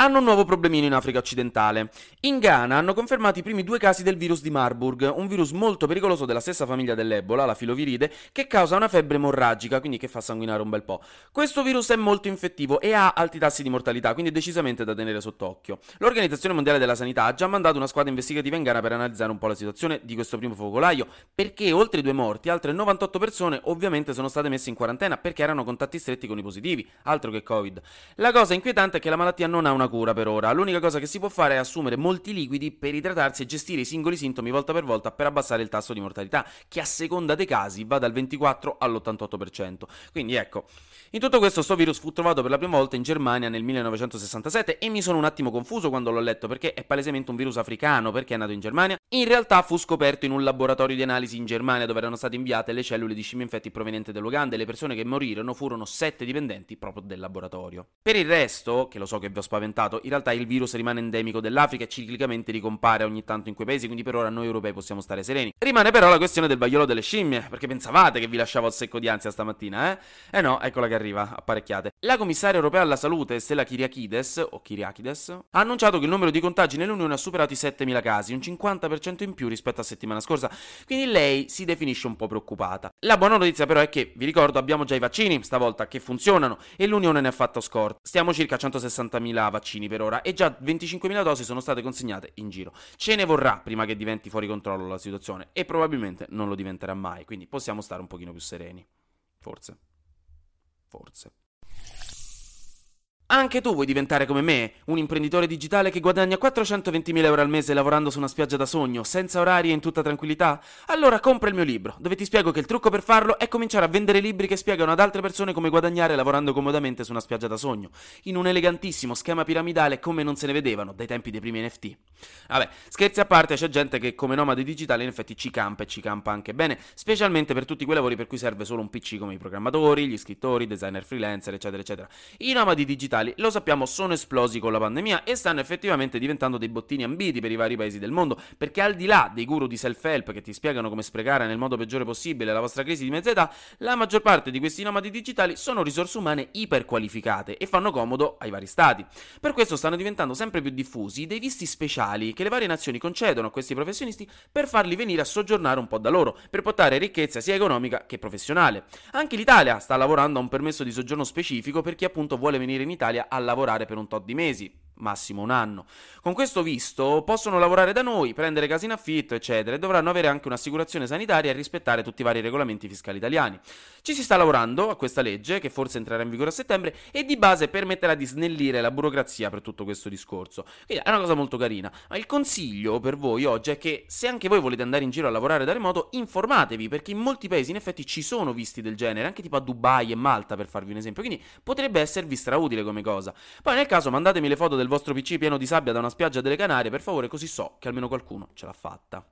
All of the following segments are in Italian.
hanno un nuovo problemino in Africa occidentale. In Ghana hanno confermato i primi due casi del virus di Marburg, un virus molto pericoloso della stessa famiglia dell'Ebola, la filoviride, che causa una febbre emorragica, quindi che fa sanguinare un bel po'. Questo virus è molto infettivo e ha alti tassi di mortalità, quindi è decisamente da tenere sott'occhio. L'Organizzazione Mondiale della Sanità ha già mandato una squadra investigativa in Ghana per analizzare un po' la situazione di questo primo focolaio, perché oltre i due morti, altre 98 persone ovviamente sono state messe in quarantena perché erano contatti stretti con i positivi, altro che Covid. La cosa inquietante è che la malattia non ha una cura per ora. L'unica cosa che si può fare è assumere molti liquidi per idratarsi e gestire i singoli sintomi volta per volta per abbassare il tasso di mortalità, che a seconda dei casi va dal 24 all'88%. Quindi ecco, in tutto questo sto virus fu trovato per la prima volta in Germania nel 1967 e mi sono un attimo confuso quando l'ho letto perché è palesemente un virus africano perché è nato in Germania. In realtà fu scoperto in un laboratorio di analisi in Germania dove erano state inviate le cellule di scimmie infetti provenienti dall'Uganda e le persone che morirono furono sette dipendenti proprio del laboratorio. Per il resto, che lo so che vi ho spaventato, in realtà il virus rimane endemico dell'Africa e ciclicamente ricompare ogni tanto in quei paesi, quindi per ora noi europei possiamo stare sereni. Rimane però la questione del vaiolo delle scimmie, perché pensavate che vi lasciavo al secco di ansia stamattina, eh? Eh no, eccola che arriva, apparecchiate. La commissaria europea alla salute, Stella Kyriakides, o Kyriakides, ha annunciato che il numero di contagi nell'Unione ha superato i 7.000 casi, un 50% in più rispetto a settimana scorsa, quindi lei si definisce un po' preoccupata. La buona notizia però è che, vi ricordo, abbiamo già i vaccini, stavolta, che funzionano, e l'Unione ne ha fatto scorta. Stiamo circa a 160.000 vaccini per ora, e già 25.000 dosi sono state consegnate in giro. Ce ne vorrà prima che diventi fuori controllo la situazione, e probabilmente non lo diventerà mai, quindi possiamo stare un pochino più sereni. Forse. Forse. Anche tu vuoi diventare come me, un imprenditore digitale che guadagna 420.000 euro al mese lavorando su una spiaggia da sogno, senza orari e in tutta tranquillità? Allora compra il mio libro, dove ti spiego che il trucco per farlo è cominciare a vendere libri che spiegano ad altre persone come guadagnare lavorando comodamente su una spiaggia da sogno, in un elegantissimo schema piramidale come non se ne vedevano dai tempi dei primi NFT. Vabbè, scherzi a parte, c'è gente che come nomade digitale in effetti ci campa e ci campa anche bene, specialmente per tutti quei lavori per cui serve solo un PC come i programmatori, gli scrittori, designer freelancer, eccetera, eccetera. I nomadi digitali digitali, lo sappiamo, sono esplosi con la pandemia e stanno effettivamente diventando dei bottini ambiti per i vari paesi del mondo, perché al di là dei guru di self-help che ti spiegano come sprecare nel modo peggiore possibile la vostra crisi di mezza età, la maggior parte di questi nomadi digitali sono risorse umane iperqualificate e fanno comodo ai vari stati. Per questo stanno diventando sempre più diffusi dei visti speciali che le varie nazioni concedono a questi professionisti per farli venire a soggiornare un po' da loro, per portare ricchezza sia economica che professionale. Anche l'Italia sta lavorando a un permesso di soggiorno specifico per chi appunto vuole venire in Italia Italia a lavorare per un tot di mesi massimo un anno. Con questo visto possono lavorare da noi, prendere case in affitto, eccetera, e dovranno avere anche un'assicurazione sanitaria e rispettare tutti i vari regolamenti fiscali italiani. Ci si sta lavorando a questa legge, che forse entrerà in vigore a settembre, e di base permetterà di snellire la burocrazia per tutto questo discorso. Quindi è una cosa molto carina. Ma il consiglio per voi oggi è che se anche voi volete andare in giro a lavorare da remoto, informatevi, perché in molti paesi in effetti ci sono visti del genere, anche tipo a Dubai e Malta per farvi un esempio. Quindi potrebbe esservi strautile come cosa. Poi nel caso mandatemi le foto del vostro PC pieno di sabbia da una spiaggia delle Canarie, per favore, così so che almeno qualcuno ce l'ha fatta.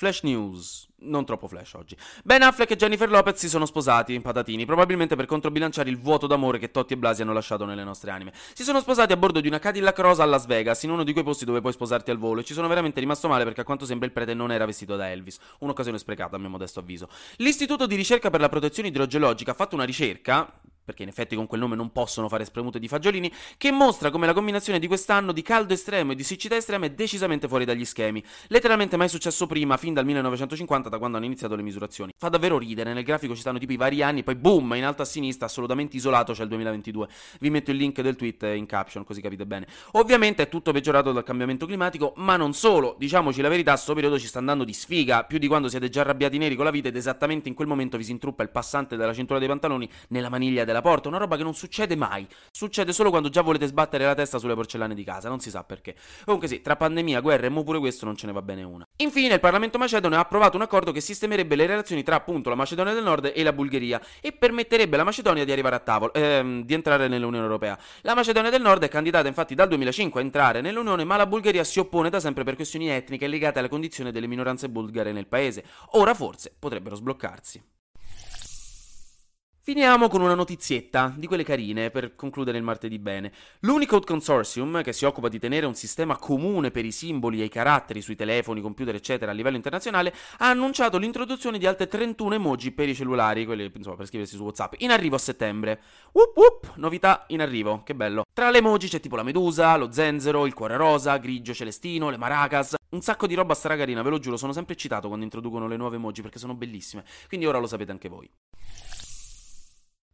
Flash news. Non troppo flash oggi. Ben Affleck e Jennifer Lopez si sono sposati, patatini, probabilmente per controbilanciare il vuoto d'amore che Totti e Blasi hanno lasciato nelle nostre anime. Si sono sposati a bordo di una Cadillac rosa a Las Vegas, in uno di quei posti dove puoi sposarti al volo, e ci sono veramente rimasto male perché a quanto sembra il prete non era vestito da Elvis. Un'occasione sprecata, a mio modesto avviso. L'Istituto di ricerca per la protezione idrogeologica ha fatto una ricerca, perché in effetti con quel nome non possono fare spremute di fagiolini, che mostra come la combinazione di quest'anno di caldo estremo e di siccità estrema è decisamente fuori dagli schemi. Letteralmente mai successo prima, fin dal 1950, da quando hanno iniziato le misurazioni. Fa davvero ridere, nel grafico ci stanno tipo i vari anni, poi boom, in alto a sinistra, assolutamente isolato, c'è il 2022. Vi metto il link del tweet in caption, così capite bene. Ovviamente è tutto peggiorato dal cambiamento climatico, ma non solo, diciamoci la verità, sto periodo ci sta andando di sfiga, più di quando siete già arrabbiati neri con la vita ed esattamente in quel momento vi si intruppa il passante della cintura dei pantaloni nella maniglia della porta, una roba che non succede mai. Succede solo quando già volete sbattere la testa sulle porcellane di casa, non si sa perché. Comunque sì, tra pandemia, guerra e mo pure questo non ce ne va bene una. Infine, il Parlamento macedone ha approvato un accordo che sistemerebbe le relazioni tra appunto la Macedonia del Nord e la Bulgaria e permetterebbe alla Macedonia di arrivare a tavolo, ehm, di entrare nell'Unione Europea. La Macedonia del Nord è candidata infatti dal 2005 a entrare nell'Unione, ma la Bulgaria si oppone da sempre per questioni etniche legate alla condizione delle minoranze bulgare nel paese. Ora forse potrebbero sbloccarsi. Finiamo con una notizietta, di quelle carine, per concludere il martedì bene. L'Unicode Consortium, che si occupa di tenere un sistema comune per i simboli e i caratteri sui telefoni, computer, eccetera, a livello internazionale, ha annunciato l'introduzione di altre 31 emoji per i cellulari, quelli insomma, per scriversi su WhatsApp, in arrivo a settembre. Whoop whoop, novità in arrivo, che bello. Tra le emoji c'è tipo la medusa, lo zenzero, il cuore rosa, grigio celestino, le maracas, un sacco di roba stracarina, ve lo giuro, sono sempre eccitato quando introducono le nuove emoji perché sono bellissime. Quindi ora lo sapete anche voi.